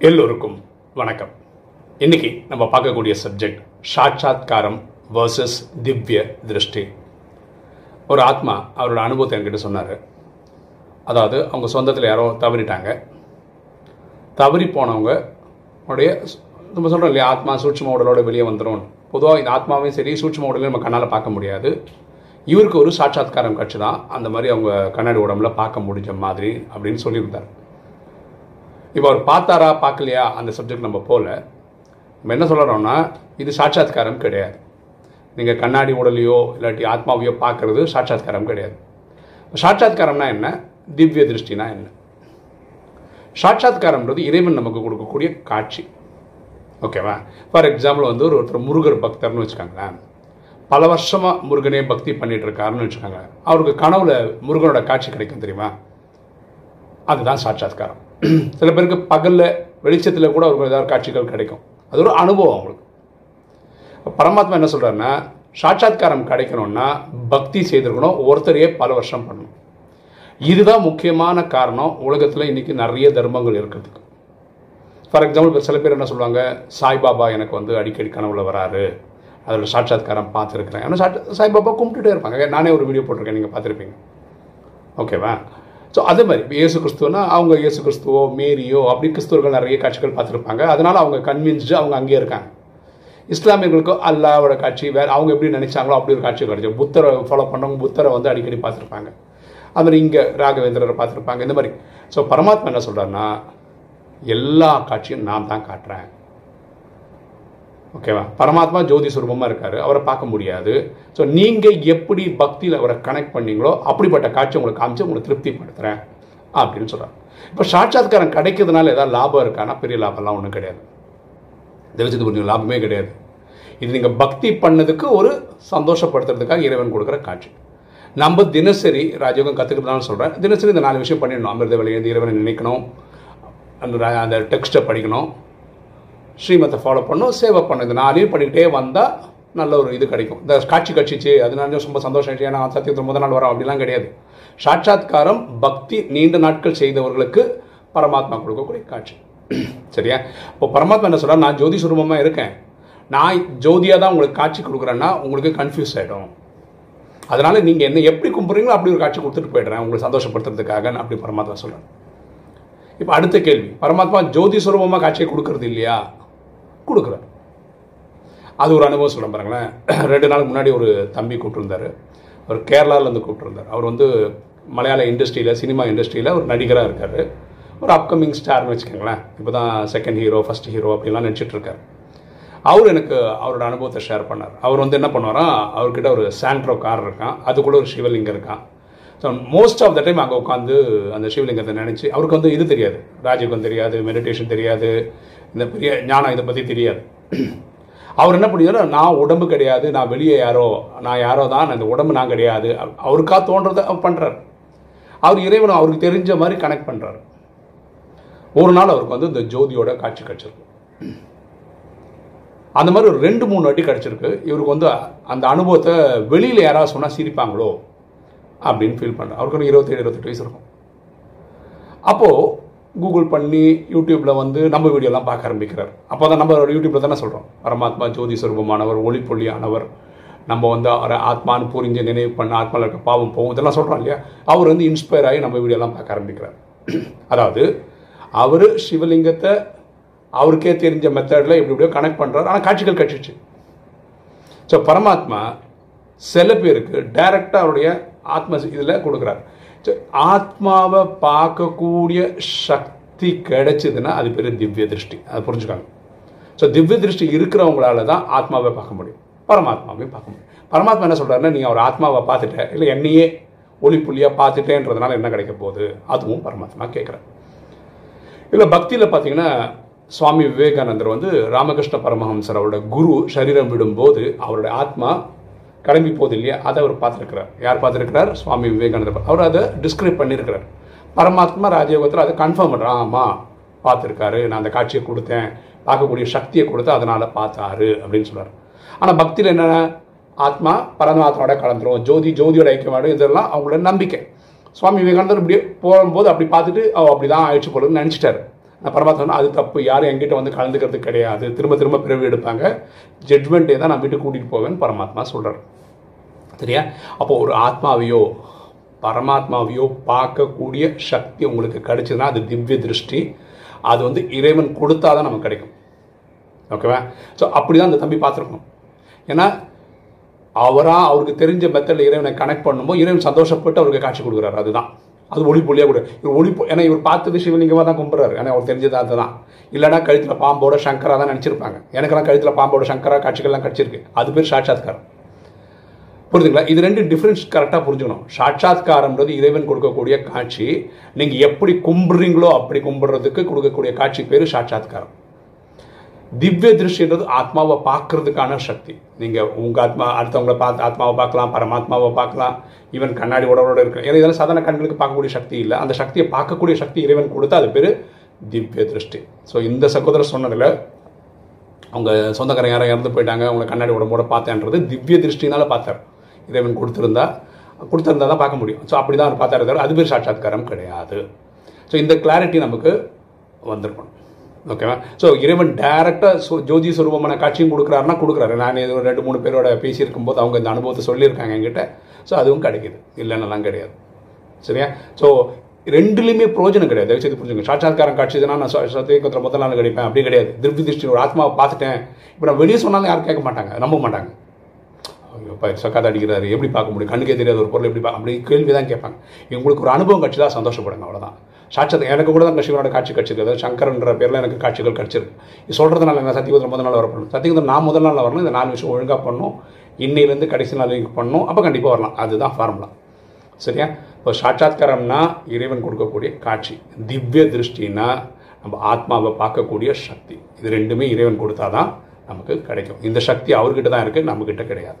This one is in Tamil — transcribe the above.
எல்லோருக்கும் வணக்கம். இன்னைக்கு நம்ம பார்க்கக்கூடிய சப்ஜெக்ட் சாட்சாத்காரம் வர்சஸ் திவ்ய திருஷ்டி. ஒரு ஆத்மா அவரோட அனுபவத்தை என்கிட்ட சொன்னார். அதாவது அவங்க சொந்தத்தில் யாரோ தவறிட்டாங்க. தவறி போனவங்க உடைய நம்ம சொல்கிறோம் இல்லையா ஆத்மா சூட்சம உடலோட வெளியே வந்துடும் பொதுவாக இந்த ஆத்மாவையும் சரி சூட்சம உடலையும் நம்ம கண்ணால் பார்க்க முடியாது. இவருக்கு ஒரு சாட்சாத்காரம் கட்சி தான் அந்த மாதிரி அவங்க கண்ணாடி உடம்புல பார்க்க முடிஞ்ச மாதிரி அப்படின்னு சொல்லியிருந்தார். இப்போ அவர் பார்த்தாரா பார்க்கலையா அந்த சப்ஜெக்ட் நம்ம போகல நம்ம என்ன சொல்கிறோம்னா இது சாட்சாத்காரம் கிடையாது. நீங்கள் கண்ணாடி உடலையோ இல்லாட்டி ஆத்மாவையோ பார்க்கறது சாட்சாத்காரம் கிடையாது. சாட்சாத்காரம்னா என்ன? திவ்ய திருஷ்டினா என்ன? சாட்சாத்காரம்ன்றது இறைவன் நமக்கு கொடுக்கக்கூடிய காட்சி. ஓகேவா ஃபார் எக்ஸாம்பிள் வந்து ஒரு ஒருத்தர் முருகர் பக்தர்னு வச்சுக்கோங்களேன். பல வருஷமாக முருகனே பக்தி பண்ணிட்டு இருக்காருன்னு வச்சுக்கோங்க அவருக்கு கனவுல முருகனோட காட்சி கிடைக்கும் தெரியுமா? அதுதான் சாட்சாத்காரம். சில பேருக்கு பகலில் வெளிச்சத்தில் கூட ஒரு ஏதாவது காட்சிகள் கிடைக்கும். அது ஒரு அனுபவம் அவங்களுக்கு. பரமாத்மா என்ன சொல்கிறாருன்னா சாட்சாத்காரம் கிடைக்கணும்னா பக்தி செய்திருக்கணும் ஒருத்தரையே பல வருஷம் பண்ணணும். இதுதான் முக்கியமான காரணம் உலகத்தில் இன்றைக்கி நிறைய தர்மங்கள் இருக்கிறதுக்கு. ஃபார் எக்ஸாம்பிள் இப்போ சில பேர் என்ன சொல்லுவாங்க சாய்பாபா எனக்கு வந்து அடிக்கடி கனவுல வராரு. அதில் சாட்சாத்காரம் பார்த்துருக்குறேன். ஏன்னா சாட்சா சாய்பாபா கும்பிட்டுட்டே இருப்பாங்க. நானே ஒரு வீடியோ போட்டிருக்கேன் நீங்கள் பார்த்துருப்பீங்க. ஓகேவா ஸோ அதே மாதிரி இப்போ இயேசு கிறிஸ்துவனா அவங்க இயேசு கிறிஸ்துவோ மேரியோ அப்படி கிறிஸ்துவர்கள் நிறைய காட்சிகள் பார்த்துருப்பாங்க. அதனால் அவங்க கன்வின்ஸ்டு அவங்க அங்கேயே இருக்காங்க. இஸ்லாமியர்களுக்கு அல்லாவோட காட்சி வேறு அவங்க எப்படி நினைச்சாங்களோ அப்படி ஒரு காட்சி கிடைச்சி புத்தரை ஃபாலோ பண்ணவங்க புத்தரை வந்து அடிக்கடி பார்த்துருப்பாங்க. அது மாதிரி இங்கே ராகவேந்திரரை பார்த்துருப்பாங்க. இந்த மாதிரி. ஸோ பரமாத்மா என்ன சொல்கிறாருன்னா எல்லா காட்சியும் நான் தான் காட்டுறேன். ஓகேவா பரமாத்மா ஜோதி சுரூபமாக இருக்கார். அவரை பார்க்க முடியாது. ஸோ நீங்கள் எப்படி பக்தியில் அவரை கனெக்ட் பண்ணீங்களோ அப்படிப்பட்ட காட்சி உங்களுக்கு காமிச்சு உங்களை திருப்திப்படுத்துகிறேன் அப்படின்னு சொல்கிறார் இப்போ சாட்சாத்காரம் கிடைக்கிறதுனால ஏதாவது லாபம் இருக்கானா? பெரிய லாபம்லாம் ஒன்றும் கிடையாது. தெய்வத்துக்கு கொஞ்சம் லாபமே கிடையாது. இது நீங்கள் பக்தி பண்ணதுக்கு ஒரு சந்தோஷப்படுத்துறதுக்காக இறைவன் கொடுக்குற காட்சி. நம்ம தினசரி ராஜயோகம் கற்றுக்கிறதுனால சொல்கிறேன் தினசரி இந்த நாலு விஷயம் பண்ணிடணும். அமிர்த விலையை இறைவனை நினைக்கணும். அந்த அந்த டெக்ஸ்ட்டை படிக்கணும். ஸ்ரீமத்தை ஃபாலோ பண்ணும் சேவை பண்ணும். இது நாளையும் பண்ணிக்கிட்டே வந்தால் நல்ல ஒரு இது கிடைக்கும். இந்த காட்சி கட்சிச்சு அதனால ரொம்ப சந்தோஷம் ஆயிடுச்சு. ஏன்னா சத்தியத்தில் முதல் நாள் வரோம் அப்படிலாம் கிடையாது. சாட்சாத்காரம் பக்தி நீண்ட நாட்கள் செய்தவர்களுக்கு பரமாத்மா கொடுக்கக்கூடிய காட்சி. சரியா? இப்போ பரமாத்மா என்ன சொல்கிறார் நான் ஜோதி சுரூபமாக இருக்கேன். நான் ஜோதியாக தான் உங்களுக்கு காட்சி கொடுக்குறேன்னா உங்களுக்கு கன்ஃபியூஸ் ஆகிடும் அதனால் நீங்கள் என்ன எப்படி கும்பிட்றீங்களோ அப்படி ஒரு காட்சி கொடுத்துட்டு போயிடுறேன். உங்களை சந்தோஷப்படுத்துறதுக்காக அப்படி பரமாத்மா சொல்கிறேன் இப்போ அடுத்த கேள்வி. பரமாத்மா ஜோதி சுரூபமாக காட்சியை கொடுக்கறது இல்லையா? கொடுக்குறார். அது ஒரு அனுபவம் சொல்ல பாருங்களேன். ரெண்டு நாளுக்கு முன்னாடி ஒரு தம்பி கூப்பிட்டுருந்தார். அவர் கேரளாவிலேருந்து கூப்பிட்டுருந்தார். அவர் வந்து மலையாள இண்டஸ்ட்ரியில் சினிமா இண்டஸ்ட்ரியில் ஒரு நடிகராக இருக்கார். ஒரு அப்கமிங் ஸ்டார்னு வச்சுக்கோங்களேன். இப்போ தான் செகண்ட் ஹீரோ ஃபர்ஸ்ட் ஹீரோ அப்படிலாம் நினச்சிட்ருக்கார் அவர் எனக்கு அவரோட அனுபவத்தை ஷேர் பண்ணார். அவர் வந்து என்ன பண்ணுவாராம் அவர்கிட்ட ஒரு சாண்ட்ரோ கார் இருக்கான். அதுக்குள்ளே ஒரு சிவலிங்கம் இருக்கான். So most of the time அங்கே உட்காந்து அந்த சிவலிங்கத்தை நினச்சி அவருக்கு வந்து இது தெரியாது. ராஜயோகம் தெரியாது மெடிடேஷன் தெரியாது இந்த பெரிய ஞானம் இதை பற்றி தெரியாது. அவர் என்ன பண்ணியாரோ நான் உடம்பு கிடையாது நான் வெளியே யாரோ நான் யாரோ தான் அந்த உடம்பு நான் கிடையாது. அவருக்கா தோன்றதை அவர் பண்ணுறாரு அவர் இறைவனை அவருக்கு தெரிஞ்ச மாதிரி கனெக்ட் பண்ணுறாரு ஒரு நாள் அவருக்கு வந்து இந்த ஜோதியோட காட்சி கிடச்சிருக்கு. அந்த மாதிரி ஒரு ரெண்டு மூணு வாட்டி கிடச்சிருக்கு. இவருக்கு வந்து அந்த அனுபவத்தை வெளியில் யாராவது சொன்னால் சிரிப்பாங்களோ அப்படின்னு ஃபீல் பண்ணுறேன் அவருக்கு ஒரு இருபத்தேழு இருபத்தெட்டு வயசு இருக்கும். அப்போது கூகுள் பண்ணி யூடியூப்பில் வந்து நம்ம வீடியோலாம் பார்க்க ஆரம்பிக்கிறார். அப்போ தான் நம்ம யூடியூப்பில் தானே சொல்கிறோம் பரமாத்மா ஜோதி சுரூபமானவர் ஒளிப்பொள்ளியானவர் நம்ம வந்து அவரை ஆத்மான்னு புரிஞ்சு நினைவு பண்ண ஆத்மாவில் இருக்க பாவம் போகும். இதெல்லாம் சொல்கிறோம் இல்லையா? அவர் வந்து இன்ஸ்பயர் ஆகி நம்ம வீடியோலாம் பார்க்க ஆரம்பிக்கிறார். அதாவது அவர் சிவலிங்கத்தை அவருக்கே தெரிஞ்ச மெத்தடில் எப்படி எப்படியோ கனெக்ட் பண்ணுறாரு ஆனால் காட்சிகள் கட்சிச்சு ஸோ பரமாத்மா சில பேருக்கு டைரெக்டாக அவருடைய ஆத்ம இதில் கொடுக்குறாரு. ஸோ ஆத்மாவை பார்க்கக்கூடிய சக்தி கிடைச்சதுன்னா அது பேர் திவ்ய திருஷ்டி. அதை புரிஞ்சுக்காங்க. ஸோ திவ்ய திருஷ்டி இருக்கிறவங்களால தான் ஆத்மாவை பார்க்க முடியும். பரமாத்மாவையும் பார்க்க முடியும். பரமாத்மா என்ன சொல்கிறாருன்னா நீங்கள் அவர் ஆத்மாவை பார்த்துட்ட இல்லை என்னையே ஒளி புள்ளியாக பார்த்துட்டேன்றதுனால என்ன கிடைக்க போகுது? அதுவும் பரமாத்மா கேட்குறேன் இதில் பக்தியில் பார்த்தீங்கன்னா சுவாமி விவேகானந்தர் வந்து ராமகிருஷ்ண பரமஹம்சர் அவரோட குரு சரீரம் விடும்போது அவருடைய ஆத்மா கிளம்பி போகுது இல்லையா? அதை அவர் பார்த்துருக்கிறார். யார் பார்த்துருக்கிறார்? சுவாமி விவேகானந்தர் அவர் அதை டிஸ்கிரைப் பண்ணியிருக்கிறார். பரமாத்மா ராஜயோகத்தில் அதை கன்ஃபார்ம் பண்ணுறான் ஆமாம் பார்த்துருக்காரு. நான் அந்த காட்சியை கொடுத்தேன். பார்க்கக்கூடிய சக்தியை கொடுத்து அதனால் பார்த்தாரு அப்படின்னு சொல்கிறார் ஆனால் பக்தியில் என்னென்ன? ஆத்மா பரமாத்மாவோட கலந்துரும். ஜோதி ஜோதியோட ஐக்கியமாடும் இதெல்லாம் அவங்களோட நம்பிக்கை. சுவாமி விவேகானந்தர் இப்படி போகும்போது அப்படி பார்த்துட்டு அவ அப்படி தான் ஆயிடுச்சு போலன்னு நினச்சிட்டாரு. பரமாத்மா அது தப்பு. யாரும் எங்கிட்ட வந்து கலந்துக்கிறது கிடையாது. திரும்ப திரும்ப பிறவி எடுப்பாங்க. ஜட்மெண்ட்டே தான் நான் வீட்டுக்கு கூட்டிகிட்டு போவேன்னு பரமாத்மா சொல்கிறார் சரியா? அப்போ ஒரு ஆத்மாவையோ பரமாத்மாவையோ பார்க்கக்கூடிய சக்தி உங்களுக்கு கிடைச்சதுன்னா அது திவ்ய திருஷ்டி. அது வந்து இறைவன் கொடுத்தாதான் நமக்கு கிடைக்கும். ஓகேவா ஸோ அப்படி தான் அந்த தம்பி பார்த்துருக்கணும். ஏன்னா அவராக அவருக்கு தெரிஞ்ச மெத்தடில் இறைவனை கனெக்ட் பண்ணும்போது இறைவன் சந்தோஷப்பட்டு அவருக்கு காட்சி கொடுக்குறாரு. அதுதான். அது ஒளி புள்ளியாக கூட. இவர் ஒளி ஏன்னா இவர் பார்த்தது சிவலிங்கமாக தான் கும்பிட்றாரு. ஏன்னா அவர் தெரிஞ்சது அதுதான். இல்லைனா கழுத்தில் பாம்போட சங்கரா தான் நினச்சிருப்பாங்க. எனக்கெல்லாம் கழுத்தில் பாம்போட சங்கரா காட்சிகள்லாம் கிடச்சிருக்கு. அது பேர் சாட்சாத்காரம். புரியுதுங்களா இது ரெண்டு டிஃப்ரென்ஸ் கரெக்டாக புரிஞ்சுக்கணும். சாட்சாத்காரம்ன்றது இறைவன் கொடுக்கக்கூடிய காட்சி. நீங்கள் எப்படி கும்பிட்றீங்களோ அப்படி கும்பிட்றதுக்கு கொடுக்கக்கூடிய காட்சி பேர் சாட்சாத்காரம். திவ்ய திருஷ்டின்றது ஆத்மாவை பார்க்கறதுக்கான சக்தி. நீங்கள் உங்கள் ஆத்மா அடுத்தவங்களை பார்த்து ஆத்மாவை பார்க்கலாம் பரமாத்மாவை பார்க்கலாம் ஈவன் கண்ணாடி உடவோட இருக்கு ஏன்னா இதெல்லாம் சாதாரண கண்களுக்கு பார்க்கக்கூடிய சக்தி இல்லை. அந்த சக்தியை பார்க்கக்கூடிய சக்தி இறைவன் கொடுத்தா அது பேர் திவ்ய திருஷ்டி. ஸோ இந்த சகோதரர் சொன்னதில் அவங்க சொந்தக்காரங்க யாரும் இறந்து போயிட்டாங்க அவங்களை கண்ணாடி உடம்போட பார்த்தேன்றது திவ்ய திருஷ்டினால பார்த்தார். இறைவன் கொடுத்துருந்தா கொடுத்துருந்தா தான் பார்க்க முடியும். ஸோ அப்படி தான் அவர் பார்த்தாரு தவிர அது பேர் சாட்சாத்காரம் கிடையாது. ஸோ இந்த கிளாரிட்டி நமக்கு வந்திருக்கணும். ஓகேவா ஸோ இறைவன் டைரெக்டாக ஜோதி சுரூபமான காட்சியும் கொடுக்குறாருன்னா கொடுக்குறாரு. நான் இது ஒரு ரெண்டு மூணு பேரோட பேசியிருக்கும் போது அவங்க இந்த அனுபவத்தை சொல்லியிருக்காங்க என்கிட்ட. ஸோ அதுவும் கிடைக்குது. இல்லைன்னெல்லாம் கிடையாது. சரியா? ஸோ ரெண்டுலேயுமே பிரோஜனம் கிடையாது. தயவுசெய்து புரிஞ்சுங்க. சாட்சாத்காரம் தான் நான் சத்தியகத்தில் முதல் நாள் கிடைப்பேன் அப்படி கிடையாது. திருப்தி திருஷ்டி ஒரு ஆத்மாவை பார்த்துட்டேன். இப்போ நான் வெளியே சொன்னாலும் யாரும் கேட்க மாட்டாங்க. நம்ப மாட்டாங்க. ஐயோ, அப்பா சக்காத்து அடிக்கிறாரு எப்படி பார்க்க முடியும்? கண்ணுக்கே தெரியாத ஒரு பொருள் எப்படி பார்க்க அப்படி கேள்வி தான் கேட்பாங்க. இவங்களுக்கு ஒரு அனுபவம் கிடச்சதா சந்தோஷப்படுங்க அவ்வளோதான் சாட்சத்தை எனக்கு கூட தான் சிவனோட காட்சி கிடச்சிருக்கு சங்கரன்ற பேரில் எனக்கு காட்சிகள் கட்சிருக்கு. இது சொல்கிறதுனால என்ன சத்தியகுதிரை முதல் நாள் வரப்படணும். சத்தியகுதிரை நான் முதல் நாள் வரணும் இந்த நாலு விஷயம் ஒழுங்காக பண்ணும் இன்னையிலேருந்து கடைசி நாள் வரைக்கும் பண்ணணும் அப்போ கண்டிப்பாக வரலாம். அதுதான் ஃபார்முலா சரியா? இப்போ சாட்சாத்காரம்னா இறைவன் கொடுக்கக்கூடிய காட்சி. திவ்ய திருஷ்டினா நம்ம ஆத்மாவை பார்க்கக்கூடிய சக்தி. இது ரெண்டுமே இறைவன் கொடுத்தாதான் நமக்கு கிடைக்கும். இந்த சக்தி அவர்கிட்ட தான் இருக்குது நம்மக்கிட்ட கிடையாது.